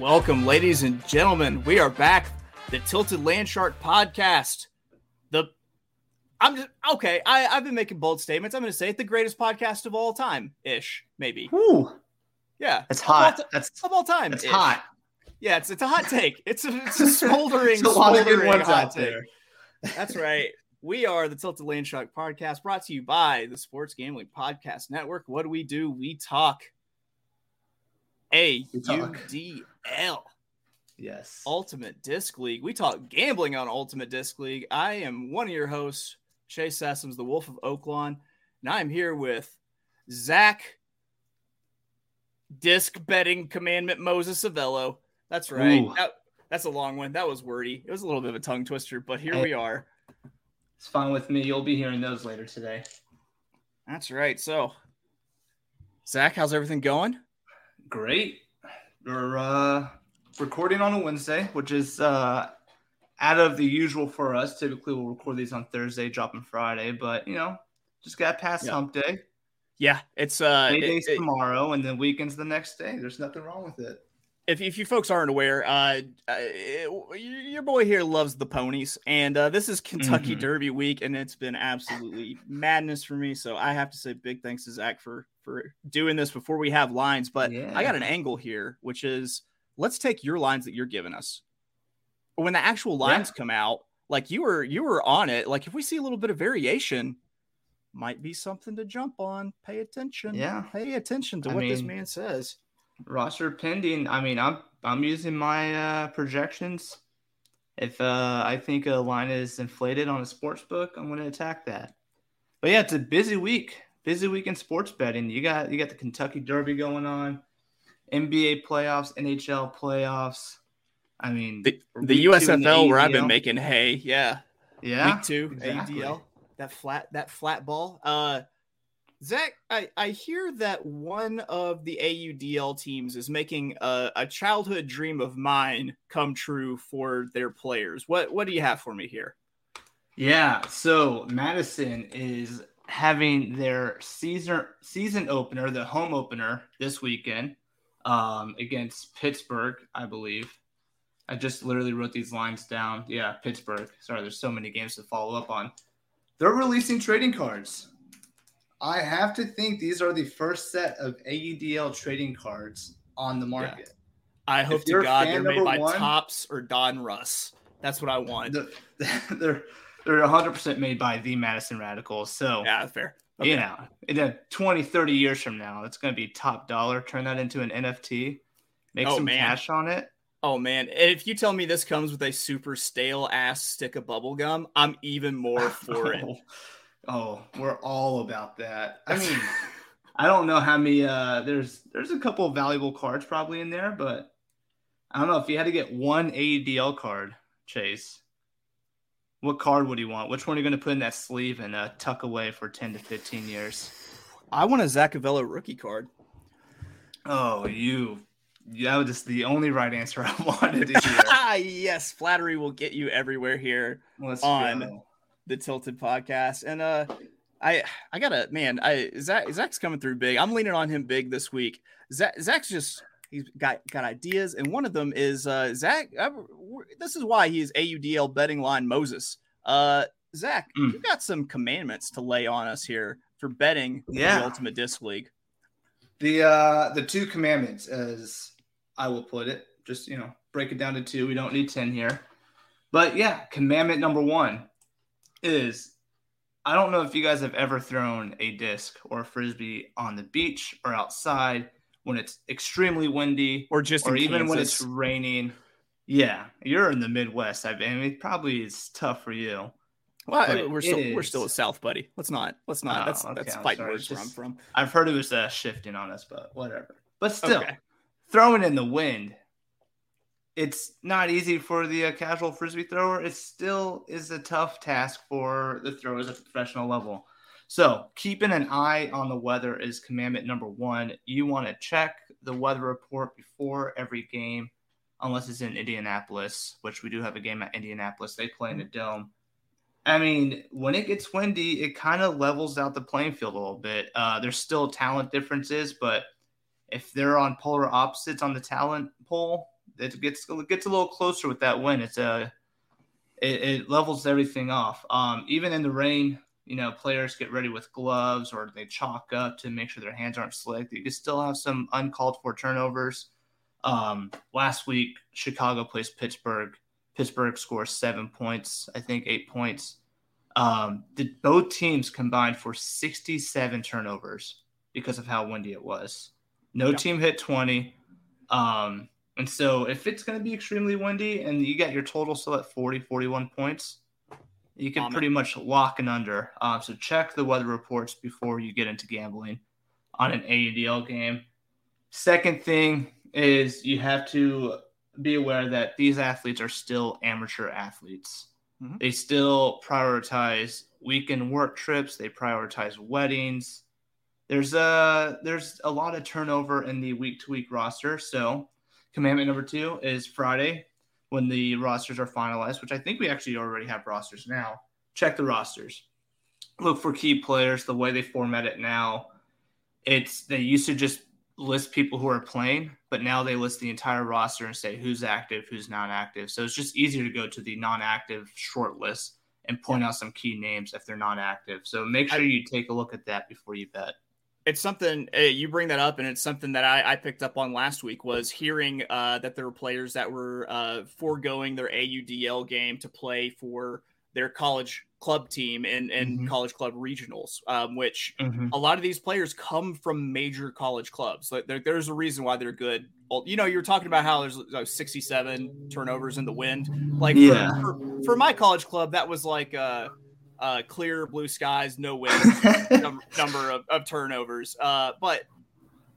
Welcome, ladies and gentlemen. We are back. The Tilted Land Shark podcast. The I'm just okay. I, I've been making bold statements. I'm going to say it the greatest podcast of all time, ish, maybe. Ooh, Yeah, that's Of hot. all That's of all time. ish. hot. Yeah, it's it's a hot take. It's a it's a smoldering, There's a lot of good smoldering hot take. That's right. We are the Tilted Land Shark podcast brought to you by the Sports Gambling Podcast Network. What do we do? We talk A U. D L Yes. Ultimate Disc League. We talk gambling on Ultimate Disc League. I am one of your hosts, Chase Sessoms, the Wolf of Oaklawn, and I'm here with Zach Disc Betting Commandment Moses Savello. That's right. That- that's a long one. That was wordy. It was a little bit of a tongue twister, but here Hey. we are. It's fine with me. You'll be hearing those later today. That's right. So, Zach, how's everything going? Great. We're uh, recording on a Wednesday, which is uh, out of the usual for us. Typically, we'll record these on Thursday, dropping Friday, but you know, just got past Yeah. hump day. Yeah, it's uh, it- Dayday's it- tomorrow, and then weekend's the next day. There's nothing wrong with it. if, if you folks aren't aware, uh, uh, your boy here loves the ponies, and uh, this is Kentucky Mhm. Derby week, and it's been absolutely madness for me. So I have to say big thanks to Zach for for doing this before we have lines. But Yeah. I got an angle here, which is let's take your lines that you're giving us. When the actual Yeah. lines come out, like you were you were on it. Like if we see a little bit of variation, might be something to jump on. Pay attention. Yeah. pay attention to I what this man says. roster pending. I mean, I'm I'm using my uh, projections. If uh, I think a line is inflated on a sports book, I'm going to attack that. But yeah, it's a busy week. Busy week in sports betting. You got you got the Kentucky Derby going on, NBA playoffs, NHL playoffs. I mean, The, the USFL where I've been making hay. Yeah. yeah Week two, exactly. ADL. That flat that flat ball. Uh Zach, I, I hear that one of the AUDL teams is making a, a childhood dream of mine come true for their players. What what do you have for me here? Yeah, so Madison is having their season season opener, the home opener this weekend um, against Pittsburgh, I believe. I just literally wrote these lines down. Yeah, Pittsburgh. Sorry, there's so many games to follow up on. They're releasing trading cards. I have to think these are the first set of AUDL trading cards on the market. I hope to God they're made by one- Topps or Donruss. That's what I want. The- they're they're 100% made by the Madison Radicals. So yeah, fair. you know, in a 20, 30 years from now, it's going to be top dollar. Turn that into an NFT, make Oh, some man. cash on it. Oh man, if you tell me this comes with a super stale ass stick of bubble gum, I'm even more for it. Oh, oh, we're all about that. I mean, I don't know how many. Uh, there's there's a couple of valuable cards probably in there, but I don't know if you had to get one ADL card, Chase. What card would you want? Which one are you going to put in that sleeve and uh, tuck away for 10 to 15 years? I want a Zachavello rookie card. Oh, you. That was just the only right answer I wanted to hear. Ah, yes, flattery will get you everywhere here, Let's On. go. the Tilted Podcast. And uh I I gotta man, I Zach Zach's coming through big. I'm leaning on him big this week. Zach Zach's just he's got got ideas, and one of them is uh Zach. I, this is why he is AUDL betting line Moses. Uh Zach, Mm. you got some commandments to lay on us here for betting Yeah. the Ultimate Disc League. The uh the two commandments, as I will put it, just you know, break it down to two. We don't need ten here. But yeah, commandment number one is I don't know if you guys have ever thrown a disc or a frisbee on the beach or outside when it's extremely windy Or just or even when it's raining. Yeah, you're in the Midwest. I mean, it probably is tough for you. Well, we're still we're still a South, buddy. Let's not let's not. Oh, that's okay, that's I'm fighting sorry. words just, where I'm from. I've heard it was uh, shifting on us, but whatever. But still, okay. throwing in the wind, it's not easy for the uh, casual frisbee thrower. It still is a tough task for the throwers at the professional level. So, keeping an eye on the weather is commandment number one. You want to check the weather report before every game, unless it's in Indianapolis, which we do have a game at Indianapolis. They play in the dome. I mean, when it gets windy, it kind of levels out the playing field a little bit. Uh, there's still talent differences, but if they're on polar opposites on the talent pole, it gets it gets a little closer with that wind. It's a it, it levels everything off. Um, even in the rain, you know, players get ready with gloves or they chalk up to make sure their hands aren't slick. You can still have some uncalled for turnovers. Um, last week, Chicago plays Pittsburgh. Pittsburgh scores seven points, I think eight points. Um, did both teams combined for 67 turnovers because of how windy it was. No team hit 20. Um, and so if it's going to be extremely windy and you got your total still at 40, 41 points, you can pretty much lock and under. Um, so check the weather reports before you get into gambling on an AUDL game. Second thing is you have to be aware that these athletes are still amateur athletes. Mm-hmm. They still prioritize weekend work trips. They prioritize weddings. There's a there's a lot of turnover in the week to week roster. So commandment number two is Friday when the rosters are finalized, which I think we actually already have rosters now. Check the rosters. Look for key players. The way they format it now, it's they used to just list people who are playing, but now they list the entire roster and say who's active, who's non-active. So it's just easier to go to the non-active short list and point out some key names if they're not active. So make sure you take a look at that before you bet. It's something uh, you bring that up, and it's something that I, I picked up on last week. Was hearing uh, that there were players that were uh, foregoing their AUDL game to play for their college club team and, and mm-hmm. college club regionals, um, which mm-hmm. a lot of these players come from major college clubs. Like there, there's a reason why they're good. Well, you know, you're talking about how there's like 67 turnovers in the wind. Like yeah. for, for, for my college club, that was like uh, clear blue skies, no wind number, number of, of turnovers. Uh, but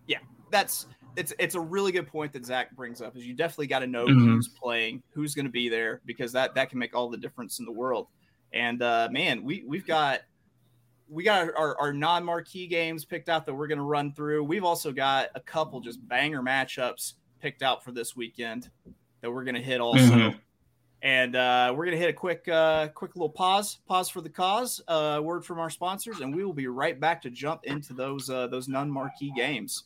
yeah, that's it's it's a really good point that Zach brings up. Is you definitely got to know mm-hmm. who's playing, who's going to be there, because that that can make all the difference in the world. And uh, man, we we've got we got our, our non marquee games picked out that we're going to run through. We've also got a couple just banger matchups picked out for this weekend that we're going to hit also. Mm-hmm. And uh, we're going to hit a quick, uh, quick little pause, pause for the cause. Uh, word from our sponsors, and we will be right back to jump into those uh, those non marquee games.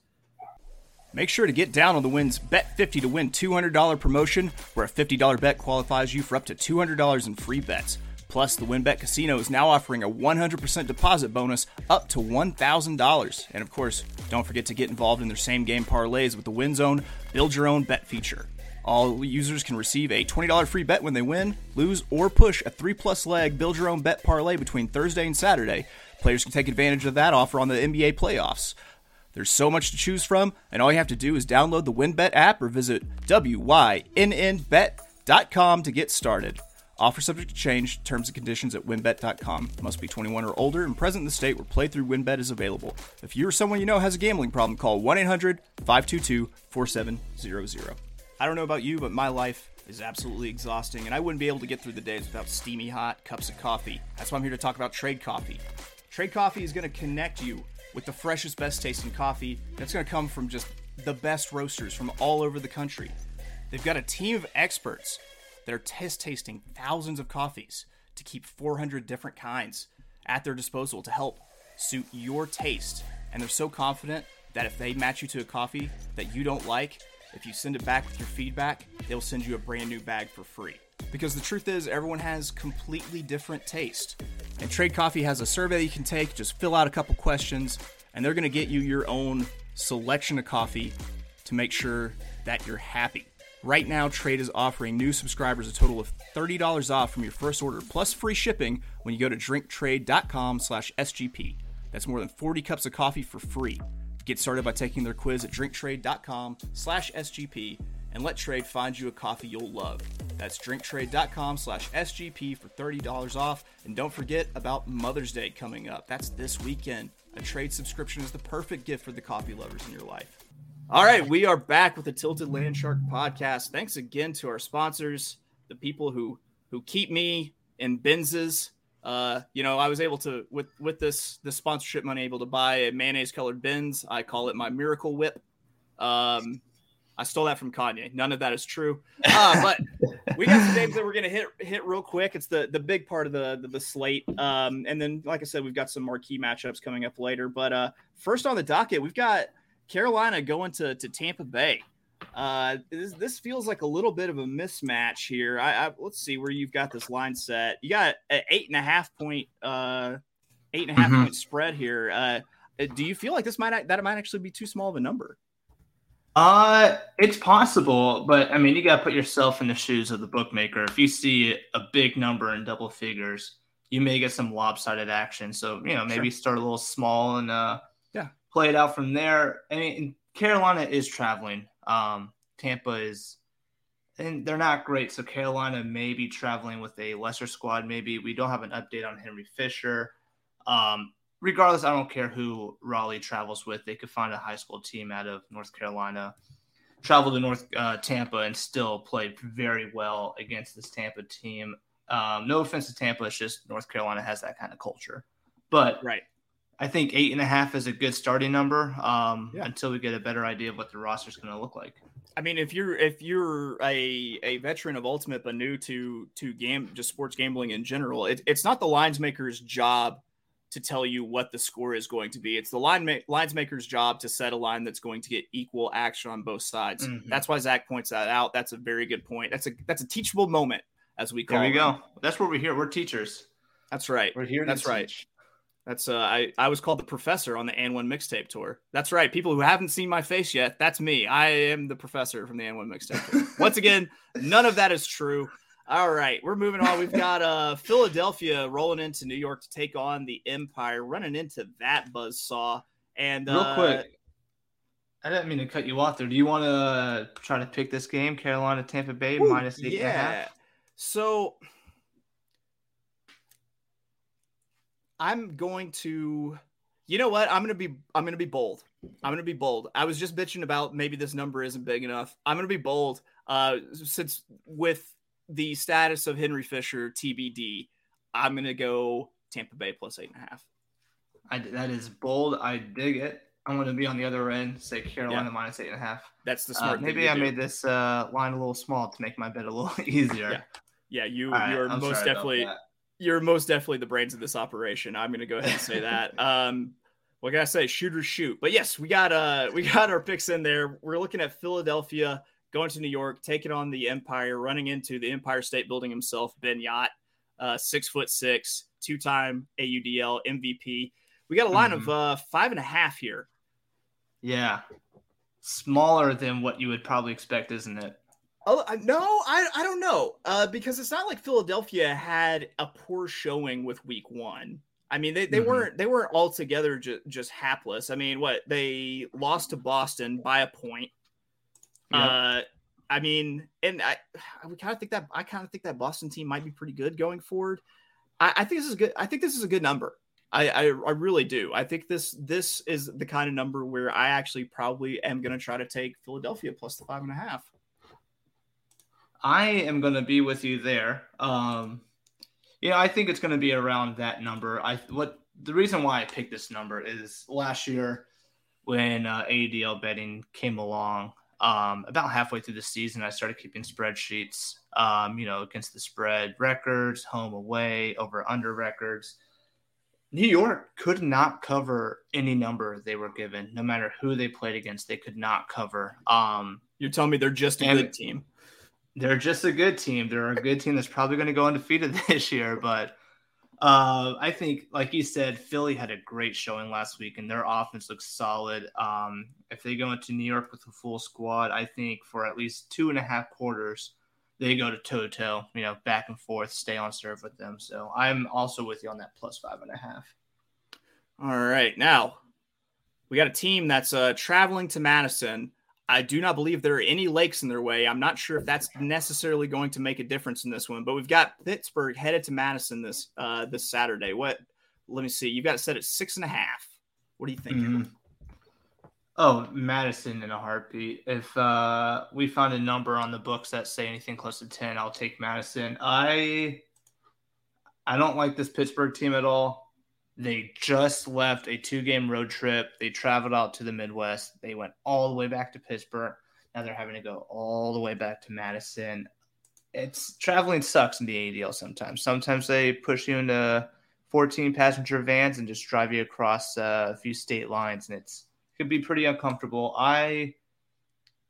Make sure to get down on the Wins Bet 50 to win $200 promotion, where a $50 bet qualifies you for up to $200 in free bets. Plus, the WynnBET Casino is now offering a 100% deposit bonus up to $1,000. And of course, don't forget to get involved in their same game parlays with the Win Zone Build Your Own Bet feature. All users can receive a $20 free bet when they win, lose, or push a 3 plus leg Build Your Own Bet parlay between Thursday and Saturday. Players can take advantage of that offer on the NBA playoffs. There's so much to choose from, and all you have to do is download the WynnBET app or visit WYNNBet.com to get started. Offer subject to change. Terms and conditions at wynnbet.com. Must be 21 or older and present in the state where playthrough WynnBET is available. If you or someone you know has a gambling problem, call 1 800 522 4700. I don't know about you, but my life is absolutely exhausting, and I wouldn't be able to get through the days without steamy hot cups of coffee. That's why I'm here to talk about Trade Coffee. Trade Coffee is going to connect you with the freshest, best tasting coffee that's going to come from just the best roasters from all over the country. They've got a team of experts that are test tasting thousands of coffees to keep 400 different kinds at their disposal to help suit your taste. And they're so confident that if they match you to a coffee that you don't like, if you send it back with your feedback, they'll send you a brand new bag for free. Because the truth is, everyone has completely different taste. And Trade Coffee has a survey you can take, just fill out a couple questions, and they're to get you your own selection of coffee to make sure that you're happy. Right now, Trade is offering new subscribers a total of $30 off from your first order, plus free shipping when you go to drinktrade.com slash SGP. That's more than 40 cups of coffee for free. Get started by taking their quiz at drinktrade.com slash SGP and let Trade find you a coffee you'll love. That's drinktrade.com slash SGP for $30 off. And don't forget about Mother's Day coming up. That's this weekend. A trade subscription is the perfect gift for the coffee lovers in your life. All right, we are back with the Tilted Land Shark podcast. Thanks again to our sponsors, the people who who keep me in Benzes. Uh, you know, I was able to with with this this sponsorship money able to buy a mayonnaise colored Benz. I call it my miracle whip. Um, I stole that from Kanye. None of that is true. Uh, but we got some names that we're gonna hit hit real quick. It's the the big part of the the, the slate. Um, and then like I said, we've got some marquee matchups coming up later. But uh, first on the docket, we've got Carolina going to to Tampa Bay. Uh, this, this feels like a little bit of a mismatch here. I, I let's see where you've got this line set. You got an eight and a half point, uh, eight and a half mm-hmm. point spread here. Uh, do you feel like this might that might actually be too small of a number? Uh, it's possible, but I mean, you got to put yourself in the shoes of the bookmaker. If you see a big number in double figures, you may get some lopsided action. So, you know, maybe sure. start a little small and uh, yeah, play it out from there. I mean, Carolina is traveling. Um, Tampa is, and they're not great. So Carolina may be traveling with a lesser squad. Maybe we don't have an update on Henry Fischer. Um, regardless, I don't care who Raleigh travels with. They could find a high school team out of North Carolina, travel to North uh, Tampa, and still play very well against this Tampa team. Um, no offense to Tampa, it's just North Carolina has that kind of culture. But right, I think eight and a half is a good starting number um, yeah. until we get a better idea of what the roster is going to look like. I mean, if you're if you're a, a veteran of Ultimate but new to to game just sports gambling in general, it, it's not the lines maker's job to tell you what the score is going to be. It's the line ma- lines maker's job to set a line that's going to get equal action on both sides. Mm-hmm. That's why Zach points that out. That's a very good point. That's a that's a teachable moment, as we call. There you go. That's what we're here. We're teachers. That's right. We're here. That's teach. right. That's uh, I I was called the professor on the AND1 mixtape tour. That's right. People who haven't seen my face yet, that's me. I am the professor from the AND1 mixtape. Tour. Once again, none of that is true. All right, we're moving on. We've got uh, Philadelphia rolling into New York to take on the Empire, running into that buzz saw. And real uh, quick, I didn't mean to cut you off there. Do you want to try to pick this game, Carolina Tampa Bay ooh, minus eight yeah. and a half? So I'm going to. You know what? I'm gonna be. I'm gonna be bold. I'm gonna be bold. I was just bitching about maybe this number isn't big enough. I'm gonna be bold. Uh, since with the status of Henry Fischer TBD, I'm going to go Tampa Bay plus eight and a half. I, that is bold. I dig it. I'm going to be on the other end, say Carolina yeah. minus eight and a half. That's the smart. Uh, maybe I do. made this uh, line a little small to make my bet a little easier. Yeah, yeah. You right, you're I'm most definitely you're most definitely the brains of this operation. I'm going to go ahead and say that. Um, what can I say? Shoot or shoot. But yes, we got uh we got our picks in there. We're looking at Philadelphia going to New York, taking on the Empire, running into the Empire State Building himself, Ben Jagt, uh, six foot six, two time AUDL MVP. We got a line mm-hmm. of uh, five and a half here. Yeah, smaller than what you would probably expect, isn't it? Oh no, I I don't know uh, because it's not like Philadelphia had a poor showing with Week One. I mean, they, they mm-hmm. weren't they weren't altogether ju- just hapless. I mean, what they lost to Boston by a point. Yep. Uh, I mean, and I, I kind of think that I kind of think that Boston team might be pretty good going forward. I, I, think this is good. I think this is a good number. I, I, I really do. I think this this is the kind of number where I actually probably am going to try to take Philadelphia plus the five and a half. I am going to be with you there. Um, yeah, I think it's going to be around that number. I what the reason why I picked this number is last year when uh, ADL betting came along um, about halfway through the season, I started keeping spreadsheets, um, you know, against the spread records, home away, over under records. New York could not cover any number they were given, no matter who they played against. They could not cover. Um, You're telling me they're just a good team? They're just a good team. They're a good team that's probably going to go undefeated this year, but uh, I think, like you said, Philly had a great showing last week, and their offense looks solid. Um, if they go into New York with a full squad, I think for at least two and a half quarters, they go to toe to toe, you know, back and forth, stay on serve with them. So I'm also with you on that plus five and a half. All right, now we got a team that's uh, traveling to Madison. I do not believe there are any lakes in their way. I'm not sure if that's necessarily going to make a difference in this one, but we've got Pittsburgh headed to Madison this uh, this Saturday. What? Let me see. You've got it set at six and a half. What do you think? Mm-hmm. Oh, Madison in a heartbeat. If uh, we find a number on the books that say anything close to ten, I'll take Madison. I I don't like this Pittsburgh team at all. They just left a two game road trip. They traveled out to the Midwest. They went all the way back to Pittsburgh. Now they're having to go all the way back to Madison. It's traveling sucks in the ADL sometimes. Sometimes they push you into 14 passenger vans and just drive you across uh, a few state lines, and it's it could be pretty uncomfortable. I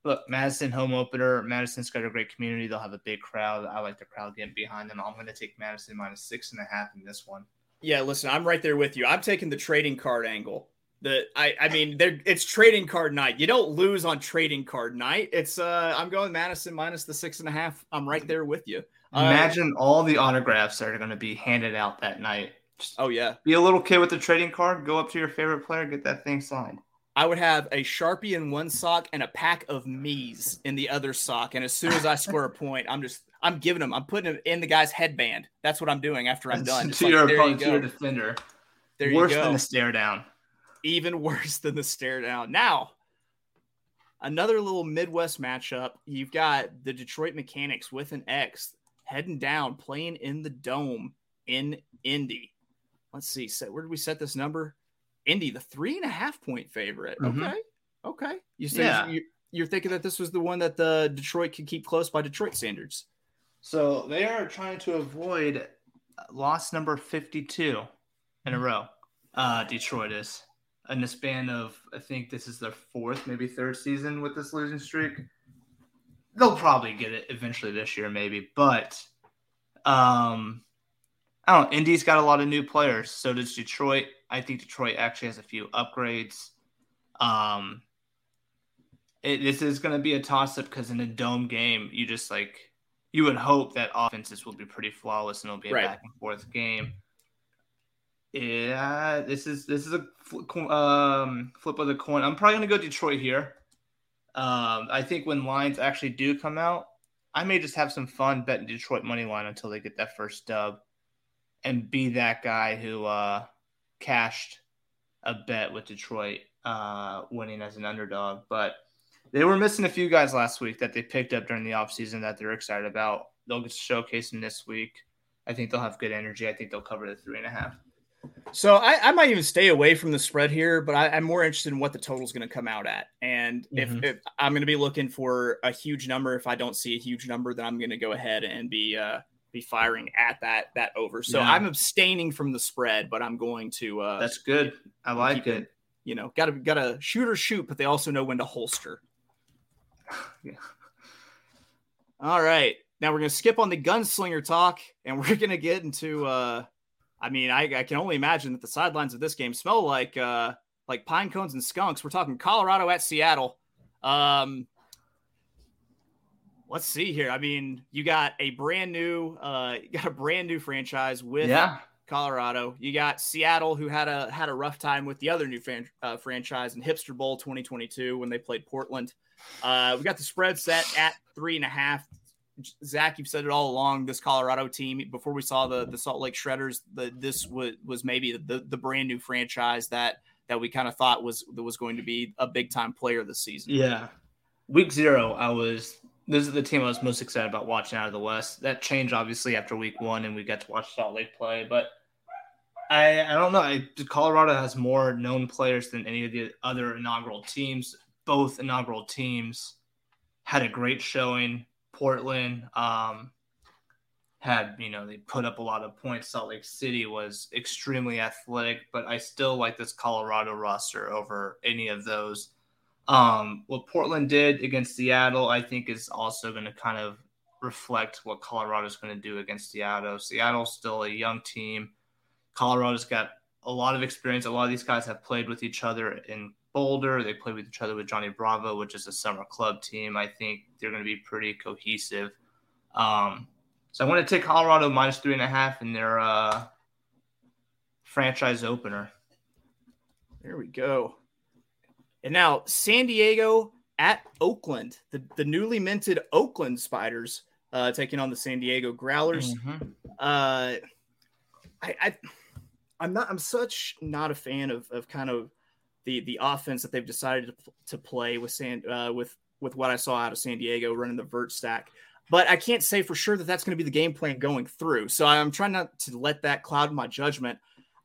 look Madison home opener. Madison's got a great community. They'll have a big crowd. I like the crowd getting behind them. I'm going to take Madison minus six and a half in this one. Yeah, listen, I'm right there with you. I'm taking the trading card angle. The I I mean, there it's trading card night. You don't lose on trading card night. It's uh I'm going Madison minus the six and a half. I'm right there with you. Uh, Imagine all the autographs that are going to be handed out that night. Just oh yeah, be a little kid with the trading card. Go up to your favorite player, get that thing signed. I would have a sharpie in one sock and a pack of me's in the other sock. And as soon as I score a point, I'm just I'm giving them. I'm putting them in the guy's headband. That's what I'm doing after I'm done. to like, your opponent, you to your defender. There Worse than the stare down. Even worse than the stare down. Now, another little Midwest matchup. You've got the Detroit Mechanics with an X heading down, playing in the dome in Indy. Let's see. Set where did we set this number? Indy, the three and a half point favorite. Mm-hmm. Okay. Okay. You say yeah. you, you're thinking that this was the one that the Detroit could keep close by Detroit standards. So they are trying to avoid loss number 52 in a row. Uh, Detroit is in the span of, I think this is their fourth, maybe third season with this losing streak. They'll probably get it eventually this year, maybe. But um, I don't know. Indy's got a lot of new players. So does Detroit. I think Detroit actually has a few upgrades. Um, it, this is going to be a toss up because in a dome game, you just like you would hope that offenses will be pretty flawless and it'll be a right. back and forth game. Yeah, this is this is a um, flip of the coin. I'm probably gonna go Detroit here. Um, I think when lines actually do come out, I may just have some fun betting Detroit money line until they get that first dub, and be that guy who uh, cashed a bet with Detroit uh, winning as an underdog. But they were missing a few guys last week that they picked up during the offseason that they're excited about. They'll get to showcase them this week. I think they'll have good energy. I think they'll cover the three and a half. So I, I might even stay away from the spread here, but I, am more interested in what the total is going to come out at. And mm-hmm. if, if, I'm going to be looking for a huge number, if I don't see a huge number, then I'm going to go ahead and be uh, be firing at that that over. So yeah. I'm abstaining from the spread, but I'm going to. Uh, That's good. I like it. it. You know, got to got to shoot or shoot, but they also know when to holster. yeah. All right. Now we're going to skip on the gunslinger talk and we're going to get into uh I mean, I, I, can only imagine that the sidelines of this game smell like uh like pine cones and skunks. We're talking Colorado at Seattle. Um let's see here. I mean, you got a brand new uh you got a brand new franchise with yeah. Colorado. You got Seattle, who had a had a rough time with the other new uh, franchise in Hipster Bowl 2022 when they played Portland. Uh, we got the spread set at three and a half. Zach, you've said it all along. This Colorado team, before we saw the the Salt Lake Shredders, the, this was was maybe the the brand new franchise that that we kind of thought was was going to be a big time player this season. Yeah, week zero, I was this is the team I was most excited about watching out of the West. That changed obviously after week one, and we got to watch Salt Lake play. But I I don't know. I, Colorado has more known players than any of the other inaugural teams. Both inaugural teams had a great showing. Portland um, had you know they put up a lot of points. Salt Lake City was extremely athletic, but I still like this Colorado roster over any of those. Um, what Portland did against Seattle, I think, is also going to kind of reflect what Colorado is going to do against Seattle. Seattle's still a young team. Colorado's got a lot of experience. A lot of these guys have played with each other in Boulder. They play with each other with Johnny Bravo, which is a summer club team. I think they're going to be pretty cohesive. Um, so I want to take Colorado minus three and a half in their uh, franchise opener. There we go. And now San Diego at Oakland, the, the newly minted Oakland Spiders uh, taking on the San Diego Growlers. Mm-hmm. Uh, I, I, I'm not. I'm such not a fan of, of kind of the the offense that they've decided to, to play with San uh, with with what I saw out of San Diego running the vert stack. But I can't say for sure that that's going to be the game plan going through. So I'm trying not to let that cloud my judgment.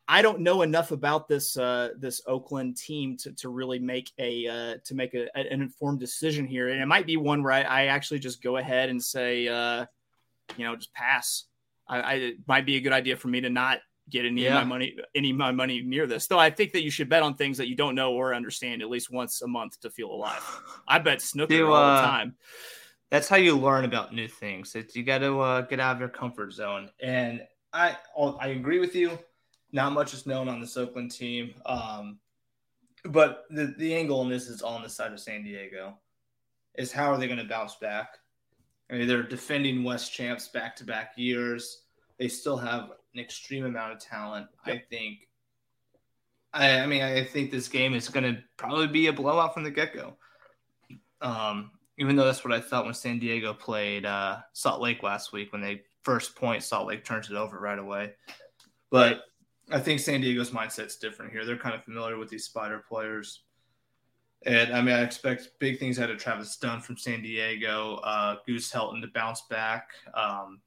I don't know enough about this uh, this Oakland team to, to really make a uh, to make a, an informed decision here, and it might be one where I, I actually just go ahead and say, uh, you know, just pass. I, I, it might be a good idea for me to not get any yeah. of my money any of my money near this. Though I think that you should bet on things that you don't know or understand at least once a month to feel alive. I bet snooker Do, all the uh, time. That's how you learn about new things. It's you got to uh, get out of your comfort zone, and I I agree with you not much is known on this Oakland team. Um, but the, the angle in this is on the side of San Diego. Is how are they going to bounce back? I mean, they're defending West champs back to back years. They still have an extreme amount of talent. Yep. I think. I, I mean, I think this game is going to probably be a blowout from the get go. Um, even though that's what I thought when San Diego played uh, Salt Lake last week, when they first point, Salt Lake turns it over right away. But I think San Diego's mindset's different here. They're kind of familiar with these spider players. And I mean, I expect big things out of Travis Dunn from San Diego, uh, Goose Helton to bounce back. Um,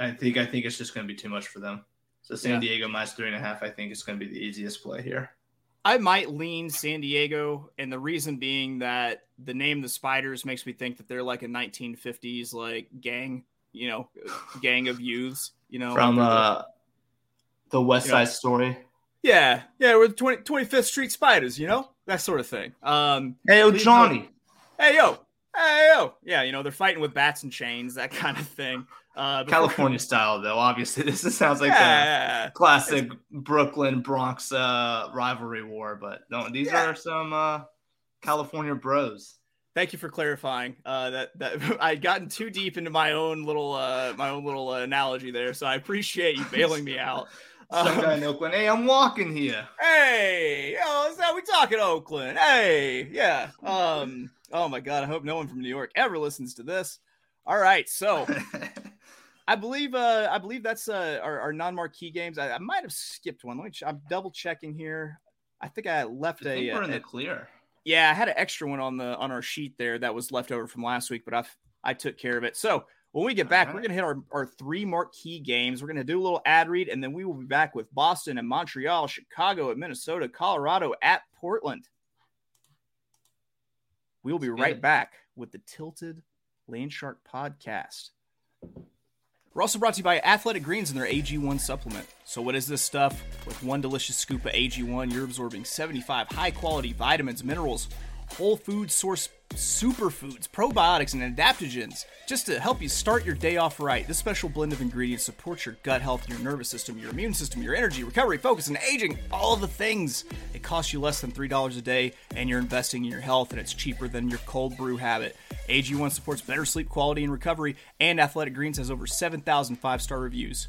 I think I think it's just going to be too much for them. So San yeah. Diego minus three and a half, I think is going to be the easiest play here. I might lean San Diego, and the reason being that the name the Spiders makes me think that they're like a 1950s like gang, you know, gang of youths, you know, from uh, the West Side know, Story. Yeah, yeah, we're the 20, 25th Street Spiders, you know, that sort of thing. Um, hey, yo, Johnny. Hey, yo. Hey, yo. Yeah, you know, they're fighting with bats and chains, that kind of thing. Uh, California style, though. Obviously, this sounds like yeah, the classic it's... Brooklyn Bronx uh, rivalry war, but no, these yeah. are some uh, California bros. Thank you for clarifying. Uh, that that I'd gotten too deep into my own little uh, my own little uh, analogy there, so I appreciate you bailing me out. Some um, guy in Oakland. Hey, I'm walking here. Hey, yo, is that we talking Oakland? Hey, yeah. Um. Oh my God, I hope no one from New York ever listens to this. All right, so I believe uh I believe that's uh our, our non-marquee games. I, I might have skipped one. Let me. Ch- I'm double checking here. I think I left I a. We're in a, the clear. Yeah, I had an extra one on the on our sheet there that was left over from last week, but I I took care of it. So when we get back, right. we're going to hit our, our three marquee games. We're going to do a little ad read, and then we will be back with Boston and Montreal, Chicago at Minnesota, Colorado at Portland. We will be right back with the Tilted Land Shark podcast. We're also brought to you by Athletic Greens and their AG1 supplement. So, what is this stuff? With one delicious scoop of AG1, you're absorbing 75 high quality vitamins, minerals, whole food source superfoods, probiotics, and adaptogens just to help you start your day off right. This special blend of ingredients supports your gut health, your nervous system, your immune system, your energy, recovery, focus, and aging. All the things. It costs you less than $3 a day, and you're investing in your health, and it's cheaper than your cold brew habit. AG1 supports better sleep quality and recovery, and Athletic Greens has over 7,000 five star reviews.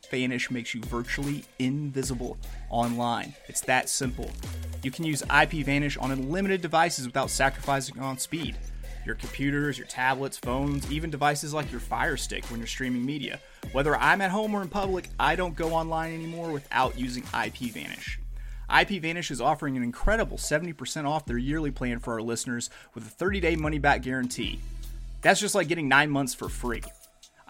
IPVanish makes you virtually invisible online. It's that simple. You can use IPVanish on unlimited devices without sacrificing on speed your computers, your tablets, phones, even devices like your Fire Stick when you're streaming media. Whether I'm at home or in public, I don't go online anymore without using IPVanish. IPVanish is offering an incredible 70% off their yearly plan for our listeners with a 30 day money back guarantee. That's just like getting nine months for free.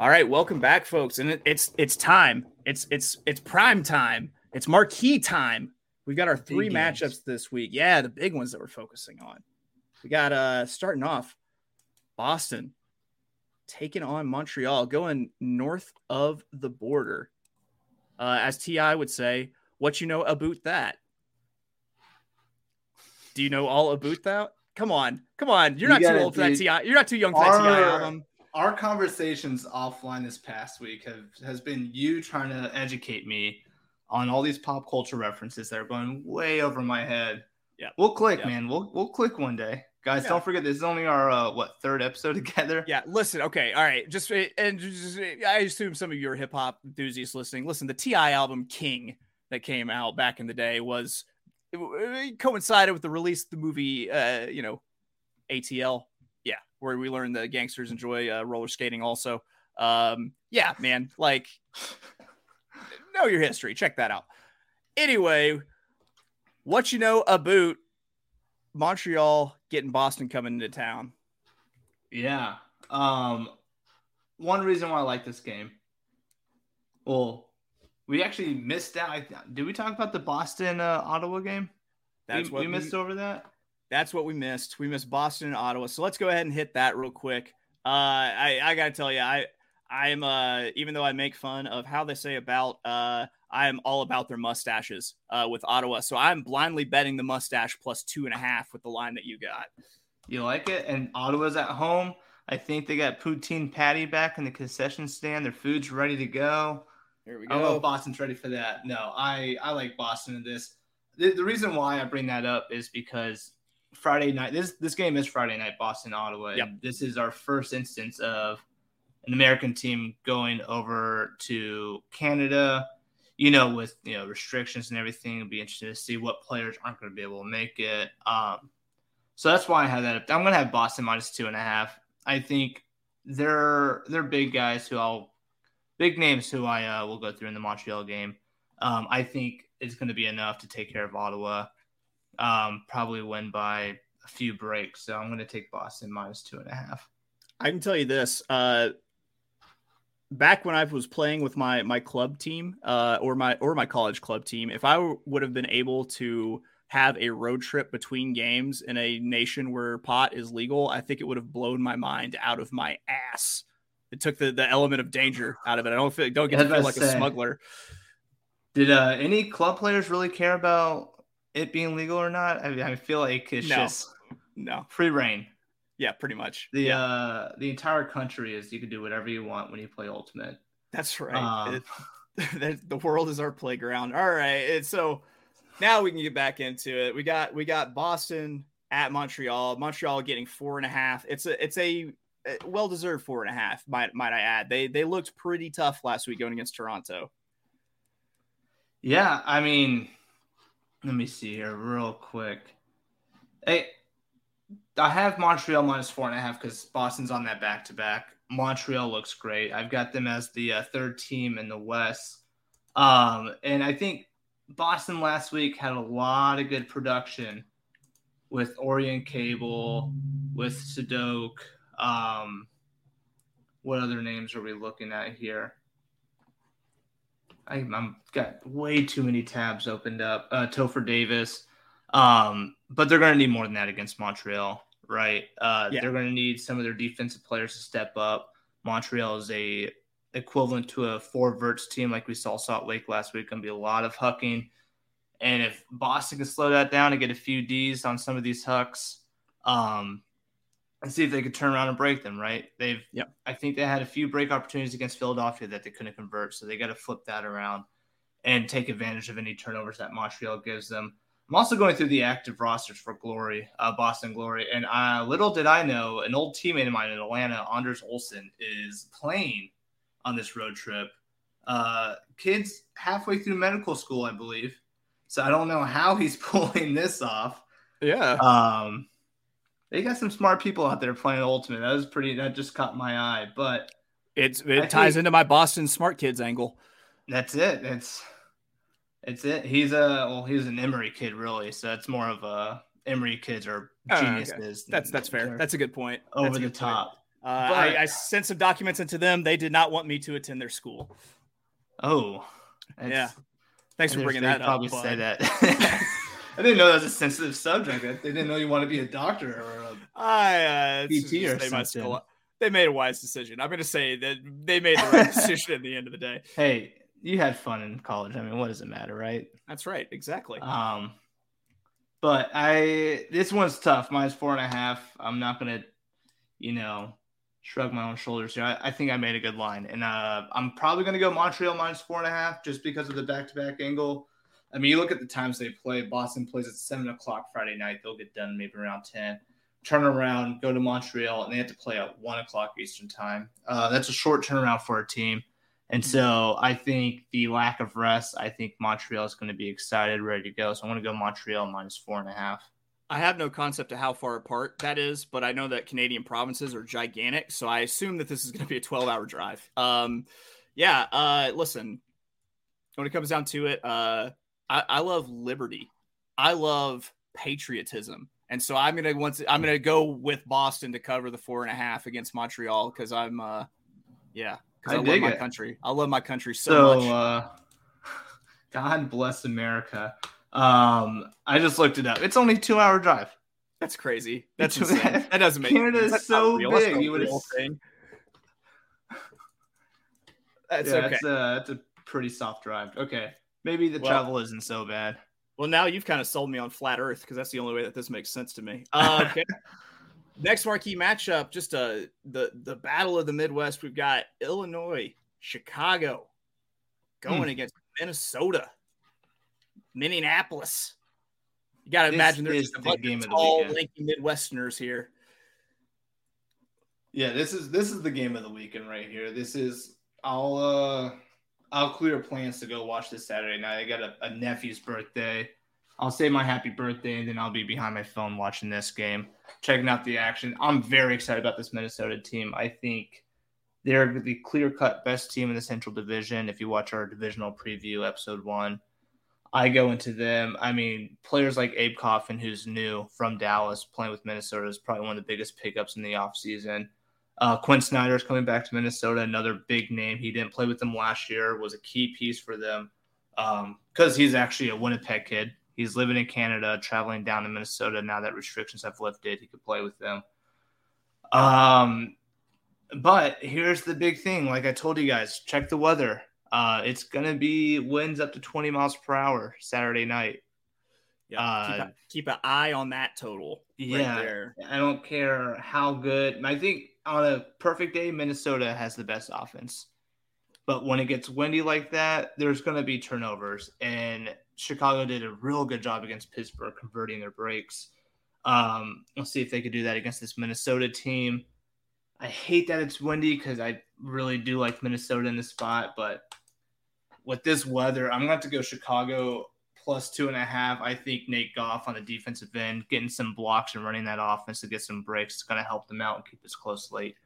All right, welcome back, folks. And it, it's it's time. It's it's it's prime time. It's marquee time. We've got our three big matchups games. this week. Yeah, the big ones that we're focusing on. We got uh starting off Boston taking on Montreal, going north of the border. Uh, as T.I. would say, what you know about that? Do you know all about that? Come on, come on. You're you not too old for that Ti. You're not too young for that T.I. album. Our conversations offline this past week have has been you trying to educate me on all these pop culture references that are going way over my head. Yeah, we'll click, man. We'll we'll click one day. Guys, yeah. don't forget this is only our uh, what third episode together. Yeah, listen. Okay, all right. Just and just, I assume some of you are hip hop enthusiasts listening. Listen, the T.I. album King that came out back in the day was it, it coincided with the release of the movie. Uh, you know, ATL. Where we learned that gangsters enjoy uh, roller skating. Also, um, yeah, man. Like, know your history. Check that out. Anyway, what you know about Montreal getting Boston coming into town. Yeah. Um, one reason why I like this game. Well, we actually missed out. Did we talk about the Boston uh, Ottawa game? That's we, what we missed we, over that. That's what we missed. We missed Boston and Ottawa. So let's go ahead and hit that real quick. Uh, I I gotta tell you, I I'm uh even though I make fun of how they say about uh I am all about their mustaches uh, with Ottawa. So I'm blindly betting the mustache plus two and a half with the line that you got. You like it? And Ottawa's at home. I think they got poutine patty back in the concession stand. Their food's ready to go. Here we go. I don't know if Boston's ready for that. No, I, I like Boston in this. The, the reason why I bring that up is because Friday night, this this game is Friday night, Boston, Ottawa. Yep. this is our first instance of an American team going over to Canada you know, with you know restrictions and everything, it'll be interesting to see what players aren't going to be able to make it. Um, so that's why I have that. I'm going to have Boston minus two and a half. I think they're they're big guys who I'll big names who I uh, will go through in the Montreal game. Um, I think it's going to be enough to take care of Ottawa. Um, probably win by a few breaks. So I'm going to take Boston minus two and a half. I can tell you this: uh, back when I was playing with my my club team uh, or my or my college club team, if I w- would have been able to have a road trip between games in a nation where pot is legal, I think it would have blown my mind out of my ass. It took the, the element of danger out of it. I don't feel don't get to feel like say, a smuggler. Did uh, any club players really care about it being legal or not? I, mean, I feel like it's no. just no free reign. Yeah, pretty much. The yeah. uh the entire country is you can do whatever you want when you play Ultimate. That's right. Um, it, the world is our playground. All right. And so now we can get back into it. We got we got Boston at Montreal. Montreal getting four and a half. It's a it's a well deserved four and a half. Might might I add? They they looked pretty tough last week going against Toronto. Yeah, I mean, let me see here real quick. Hey, I have Montreal minus four and a half because Boston's on that back to back. Montreal looks great. I've got them as the uh, third team in the West. Um, and I think Boston last week had a lot of good production with Orion Cable, with Sadok. Um, what other names are we looking at here? I, am got way too many tabs opened up. Uh, Topher Davis. Um, but they're going to need more than that against Montreal, right? Uh, yeah. They're going to need some of their defensive players to step up. Montreal is a equivalent to a four verts team like we saw Salt Lake last week. Going to be a lot of hucking, and if Boston can slow that down and get a few D's on some of these hucks, um, and see if they could turn around and break them. Right? They've, yeah. I think they had a few break opportunities against Philadelphia that they couldn't convert, so they got to flip that around and take advantage of any turnovers that Montreal gives them. I'm also going through the active rosters for Glory, uh, Boston Glory, and uh, little did I know, an old teammate of mine in Atlanta, Anders Olson, is playing on this road trip. Uh, kids halfway through medical school, I believe. So I don't know how he's pulling this off. Yeah. Um, they got some smart people out there playing Ultimate. That was pretty. That just caught my eye. But it's it I ties into my Boston smart kids angle. That's it. It's it's it. He's a well, he's an Emory kid, really. So it's more of a Emory kids are geniuses. Oh, okay. That's that's fair. That's a good point. Over the top. Uh, but, I, I, sent some documents into them. They did not want me to attend their school. Oh, yeah. Thanks for bringing that probably up. Probably say that. I didn't know that was a sensitive subject. They didn't know you want to be a doctor or a I, uh, PT or something. they made a wise decision. I'm going to say that they made the right decision at the end of the day. Hey, you had fun in college. I mean, what does it matter, right? That's right. Exactly. Um, but I this one's tough. Minus four and a half. I'm not gonna, you know, shrug my own shoulders here. I, I think I made a good line, and uh, I'm probably gonna go Montreal minus four and a half just because of the back-to-back angle. I mean, you look at the times they play. Boston plays at seven o'clock Friday night. They'll get done maybe around ten. Turn around, go to Montreal, and they have to play at one o'clock Eastern time. Uh, that's a short turnaround for a team. And so I think the lack of rest, I think Montreal is going to be excited, ready to go. So I'm going to go Montreal minus four and a half. I have no concept of how far apart that is, but I know that Canadian provinces are gigantic. So I assume that this is going to be a 12 hour drive. Um, yeah. Uh, listen, when it comes down to it, uh, I, I love liberty. I love patriotism. And so I'm gonna once I'm gonna go with Boston to cover the four and a half against Montreal because I'm uh yeah because I, I love my it. country. I love my country so, so much. Uh, God bless America. Um, I just looked it up. It's only two hour drive. That's crazy. That's insane. That doesn't make Canada is so big. You would thing. That's yeah, okay. It's a, it's a pretty soft drive. Okay, maybe the well, travel isn't so bad. Well, now you've kind of sold me on flat Earth because that's the only way that this makes sense to me. Uh, okay. Next marquee matchup, just uh, the the battle of the Midwest. We've got Illinois, Chicago, going hmm. against Minnesota, Minneapolis. You got to imagine there's a bunch of tall, lanky Midwesterners here. Yeah, this is this is the game of the weekend right here. This is I'll uh I'll clear plans to go watch this Saturday night. I got a, a nephew's birthday. I'll say my happy birthday and then I'll be behind my phone watching this game, checking out the action. I'm very excited about this Minnesota team. I think they're the clear cut best team in the Central Division. If you watch our divisional preview, episode one, I go into them. I mean, players like Abe Coffin, who's new from Dallas, playing with Minnesota, is probably one of the biggest pickups in the offseason. Uh, Quinn Snyder is coming back to Minnesota, another big name. He didn't play with them last year, was a key piece for them because um, he's actually a Winnipeg kid. He's living in Canada, traveling down to Minnesota now that restrictions have lifted. He could play with them. Um, but here's the big thing. Like I told you guys, check the weather. Uh, it's gonna be winds up to 20 miles per hour Saturday night. Yeah, uh, keep, a, keep, an eye on that total. Yeah, there. I don't care how good. I think on a perfect day, Minnesota has the best offense. But when it gets windy like that, there's going to be turnovers, and Chicago did a real good job against Pittsburgh converting their breaks. Um, we'll see if they could do that against this Minnesota team. I hate that it's windy because I really do like Minnesota in this spot, but with this weather, I'm going to have to go Chicago plus two and a half. I think Nate Goff on the defensive end, getting some blocks and running that offense to get some breaks is going to help them out and keep us close late.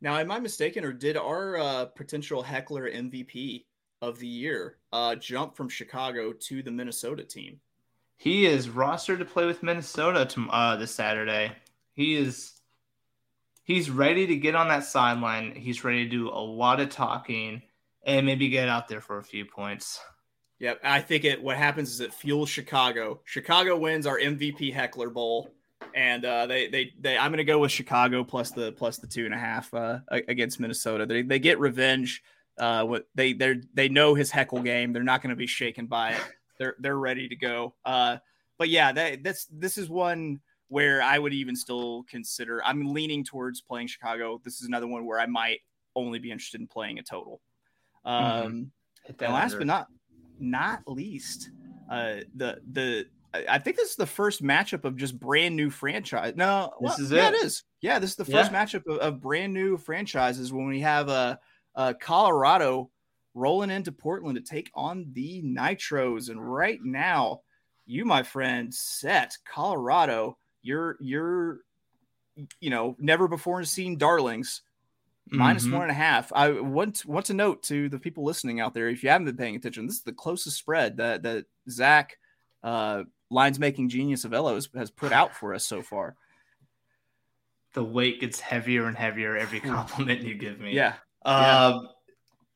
Now, am I mistaken, or did our uh, potential heckler MVP of the year uh, jump from Chicago to the Minnesota team. He is rostered to play with Minnesota to, uh, this Saturday. He is he's ready to get on that sideline. He's ready to do a lot of talking and maybe get out there for a few points. Yep, I think it. What happens is it fuels Chicago. Chicago wins our MVP Heckler Bowl, and uh, they, they they I'm going to go with Chicago plus the plus the two and a half uh, against Minnesota. They they get revenge uh, what they they they know his heckle game. They're not going to be shaken by it. They're they're ready to go. Uh, but yeah, that that's this is one where I would even still consider. I'm leaning towards playing Chicago. This is another one where I might only be interested in playing a total. Mm-hmm. Um, mm-hmm. And last but not not least, uh, the the I think this is the first matchup of just brand new franchise. No, this well, is yeah, it. it is. Yeah, this is the first yeah. matchup of, of, brand new franchises when we have a uh, Colorado rolling into Portland to take on the Nitros. And right now, you, my friend, set Colorado. You're you're you know never before seen darlings minus Mhm. one and a half. I want want to note to the people listening out there, if you haven't been paying attention, this is the closest spread that that Zach, uh, lines making genius of Ellos has put out for us so far. The weight gets heavier and heavier every compliment you give me. Yeah, Um,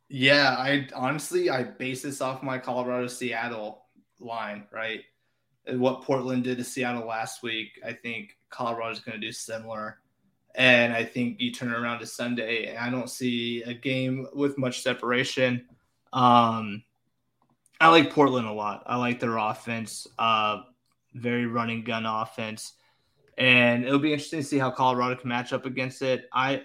yeah, I honestly I base this off my Colorado Seattle line, right? And what Portland did to Seattle last week, I think Colorado's going to do similar. And I think you turn it around to Sunday, and I don't see a game with much separation. Um, I like Portland a lot. I like their offense, uh, very running gun offense, and it'll be interesting to see how Colorado can match up against it. I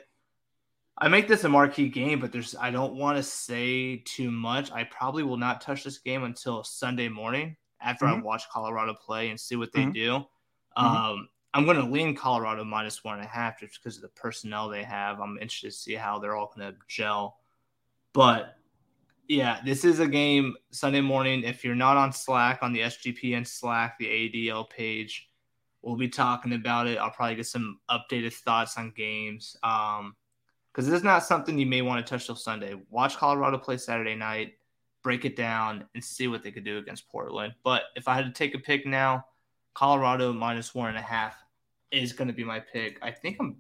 I make this a marquee game, but there's I don't want to say too much. I probably will not touch this game until Sunday morning after I Mhm. watch Colorado play and see what they Mhm. do. Um, I'm going to lean Colorado minus one and a half just because of the personnel they have. I'm interested to see how they're all going to gel. But yeah, this is a game Sunday morning. If you're not on Slack, on the SGPN Slack, the AUDL page, we'll be talking about it. I'll probably get some updated thoughts on games. Um, because this is not something you may want to touch till Sunday. Watch Colorado play Saturday night, break it down, and see what they could do against Portland. But if I had to take a pick now, Colorado minus one and a half is going to be my pick. I think I'm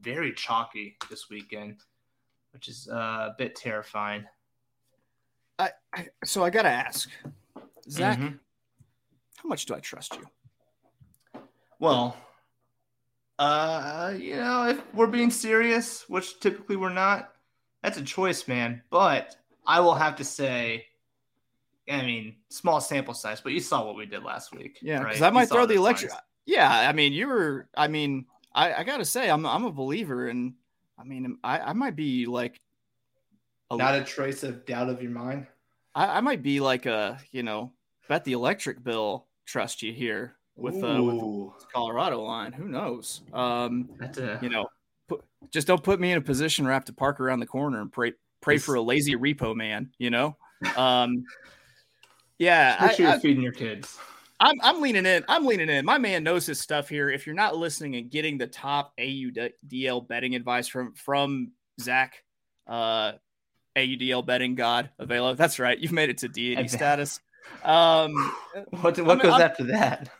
very chalky this weekend, which is uh, a bit terrifying. I, I so I gotta ask, Zach, Mhm. how much do I trust you? Well, uh, you know, if we're being serious, which typically we're not, that's a choice, man. But I will have to say, I mean, small sample size, but you saw what we did last week. Yeah, right? because I might throw the electric. Yeah, I mean, you were. I mean, I, I gotta say, I'm I'm a believer, and I mean, I, I might be like, a, Not a trace of doubt of your mind. I, I might be like a, you know, bet the electric bill. Trust you here with uh, with the Colorado line. Who knows? Um, that's a, you know, put, just don't put me in a position where I have to park around the corner and pray pray for a lazy repo man. You know. Um, yeah, make I- sure I- you're feeding your kids. I'm I'm leaning in. I'm leaning in. My man knows his stuff here. If you're not listening and getting the top AUDL betting advice from from Zach, uh, AUDL betting god Avelo. That's right. You've made it to deity status. Um, What what I'm- goes I'm- after that?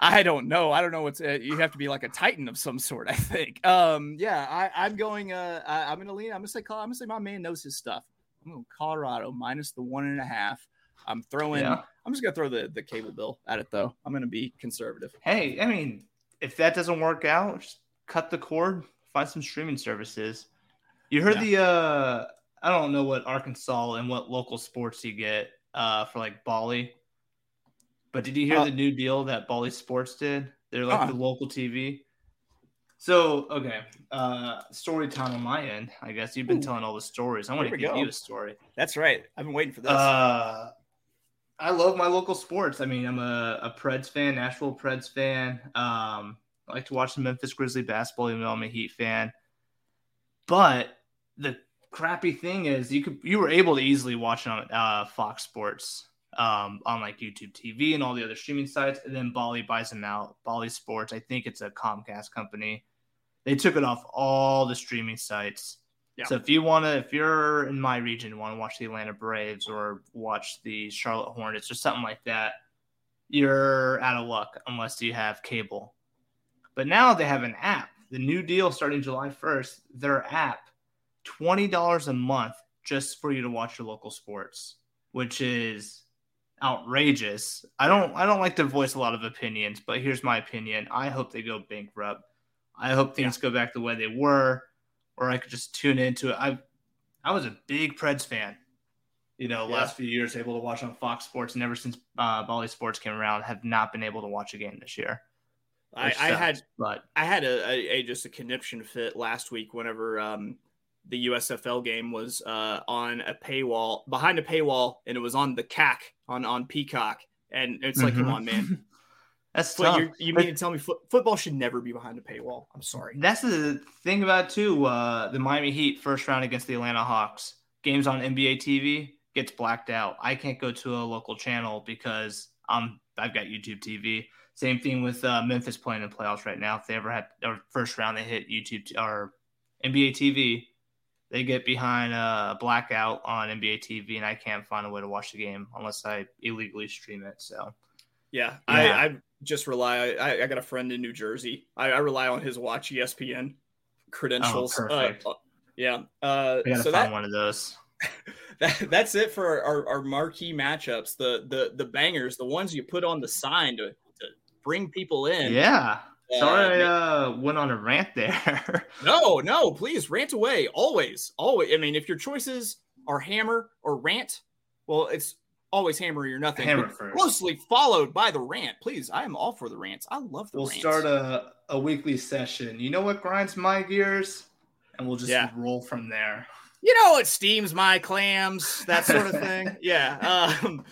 I don't know. I don't know what's. Uh, you have to be like a titan of some sort. I think. Um, yeah. I, I'm going. Uh, I, I'm gonna lean. I'm gonna say. I'm gonna say my man knows his stuff. I'm going Colorado minus the one and a half. I'm throwing. Yeah. I'm just gonna throw the the cable bill at it though. I'm gonna be conservative. Hey, I mean, if that doesn't work out, just cut the cord, find some streaming services. You heard Yeah. the uh I don't know what Arkansas and what local sports you get uh for like Bally. But did you hear Uh, the new deal that Bally Sports did? They're like Uh-uh. the local TV. So, okay, uh story time on my end. I guess you've been Ooh. telling all the stories. I want to give go. you a story. That's right. I've been waiting for this. Uh, I love my local sports. I mean, I'm a, a Preds fan, Nashville Preds fan. Um, I like to watch the Memphis Grizzly basketball, even though I'm a Heat fan. But the crappy thing is, you could you were able to easily watch it on uh, Fox Sports, um, on like YouTube TV and all the other streaming sites. And then Bally buys them out. Bally Sports, I think it's a Comcast company. They took it off all the streaming sites. Yeah. So if you want to, if you're in my region, want to watch the Atlanta Braves or watch the Charlotte Hornets or something like that, you're out of luck unless you have cable. But now they have an app. The new deal starting July 1st, their app, $20 a month just for you to watch your local sports, which is outrageous. I don't I don't like to voice a lot of opinions, but here's my opinion. I hope they go bankrupt. I hope things go back the way they were, or I could just tune into it. I I was a big Preds fan. You know, Yeah. last few years able to watch on Fox Sports, and ever since uh, Bally Sports came around, have not been able to watch a game this year. I, which I had but I had a, a, a just a conniption fit last week whenever um, the USFL game was uh, on a paywall behind a paywall and it was on the CAC on on Peacock and it's like come Mhm. on man that's tough. you mean to tell me foot, football should never be behind a paywall I'm sorry That's the thing about it, too. Uh, the Miami Heat first round against the Atlanta Hawks games on NBA TV gets blacked out. I can't go to a local channel because I'm I've got YouTube TV. Same thing with uh, Memphis playing in playoffs right now. If they ever had or first round, they hit YouTube or NBA TV. They get behind a blackout on NBA TV, and I can't find a way to watch the game unless I illegally stream it. So, yeah, yeah. I, I just rely. I, I got a friend in New Jersey. I, I rely on his watch ESPN credentials. Oh, perfect. Uh, yeah. Uh, gotta so find that, one of those. that, that's it for our, our, marquee matchups. The the the bangers, the ones you put on the sign to, to bring people in. Yeah. Uh, Sorry, I uh, went on a rant there. no, no, please rant away. Always, always. I mean, if your choices are hammer or rant, well, it's always hammer or nothing. Hammer first. Closely followed by the rant. Please, I am all for the rants. I love the we'll rants. start a, a weekly session. You know what grinds my gears? And we'll just yeah. roll from there. You know what steams my clams, that sort of thing. yeah. Um,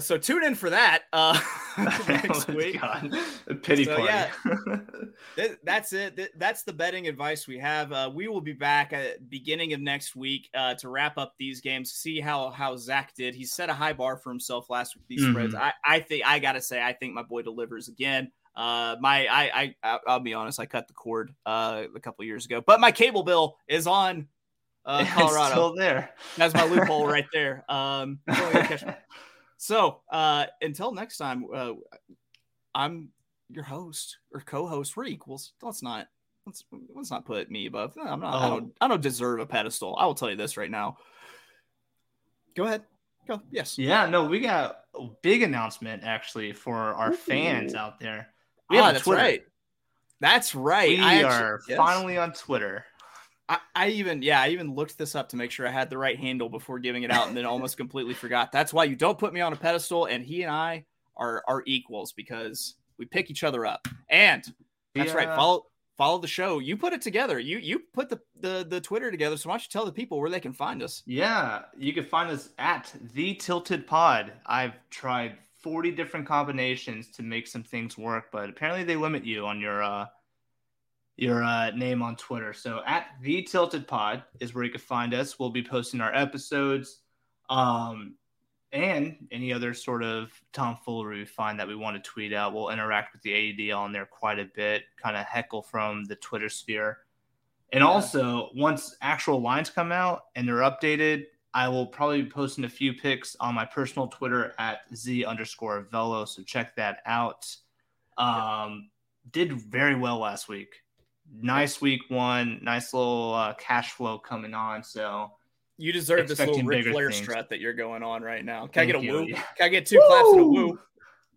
so tune in for that uh, next week. God. Pity so, party. yeah, that's it. That's the betting advice we have. Uh, we will be back at beginning of next week uh, to wrap up these games. See how how Zach did. He set a high bar for himself last week. These mm-hmm. spreads. I, I think I gotta say I think my boy delivers again. Uh, my I I I'll be honest. I cut the cord uh, a couple years ago, but my cable bill is on uh, Colorado. It's still there. That's my loophole right there. Um, so uh, until next time, uh, I'm your host or co-host. We're equals. Let's not let's let's not put me above. I'm not. Oh. I don't. I don't deserve a pedestal. I will tell you this right now. Go ahead. Go. Yes. Yeah. No, we got a big announcement actually for our Ooh. fans out there. We ah, that's Twitter. right. That's right. We I are yes. finally on Twitter. I, I, even yeah, I even looked this up to make sure I had the right handle before giving it out, and then almost completely forgot. That's why you don't put me on a pedestal, and he and I are are equals because we pick each other up. And that's yeah. right. Follow follow the show. You put it together. You you put the, the the Twitter together. So why don't you tell the people where they can find us? Yeah, you can find us at the Tilted Pod. I've tried 40 different combinations to make some things work, but apparently they limit you on your uh your uh, name on Twitter. So at the Tilted Pod is where you can find us. We'll be posting our episodes, um, and any other sort of tomfoolery we find that we want to tweet out. We'll interact with the AED on there quite a bit, kind of heckle from the Twitter sphere. And yeah. also, once actual lines come out and they're updated, I will probably be posting a few pics on my personal Twitter at z underscore velo. So check that out. Um, did very well last week nice week one, nice little uh, cash flow coming on. So you deserve this little Ric Flair things. strut that you're going on right now. Can Thank I get a you. woo? Can I get two woo! claps and a woo?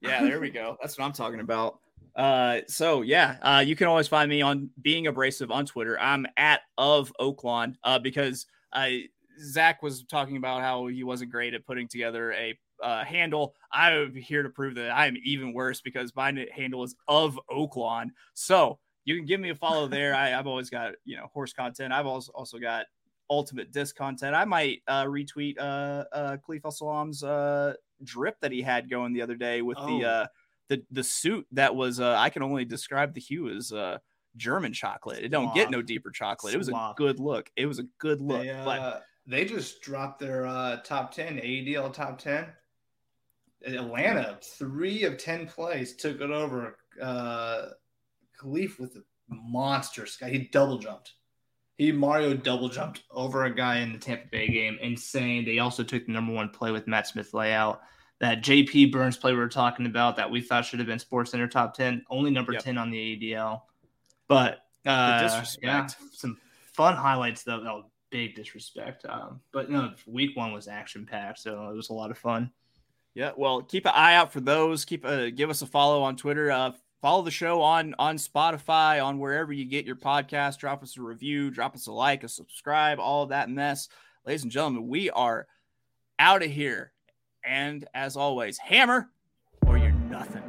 Yeah, there we go. That's what I'm talking about. Uh, so yeah, uh, you can always find me on being abrasive on Twitter. I'm at of Oaklawn uh, because I Zach was talking about how he wasn't great at putting together a uh, handle. I'm here to prove that I am even worse because my handle is of Oaklawn. So you can give me a follow there. I, have always got you know horse content. I've also also got ultimate disc content. I might uh, retweet uh, uh, Khalif El-Salaam's uh, drip that he had going the other day with oh. the uh, the the suit that was. Uh, I can only describe the hue as uh, German chocolate. It don't get no deeper chocolate. It was a good look. It was a good look. They, uh, but they just dropped their uh, top ten AUDL top ten. Atlanta, three of ten plays took it over. Uh, Khalif with a monster sky. He double jumped. He Mario double jumped over a guy in the Tampa Bay game. Insane. They also took the number one play with Matt Smith layout. That JP Burns play we were talking about that we thought should have been Sports Center top 10, only number yep. 10 on the AUDL. But uh. Yeah, some fun highlights though. That was big disrespect. Um, but no, week one was action packed, so it was a lot of fun. Yeah, well, keep an eye out for those. Keep a, give us a follow on Twitter. Uh, follow the show on on Spotify, on wherever you get your podcast. Drop us a review, drop us a like, a subscribe, all that mess. Ladies and gentlemen, we are out of here. And as always, hammer or you're nothing.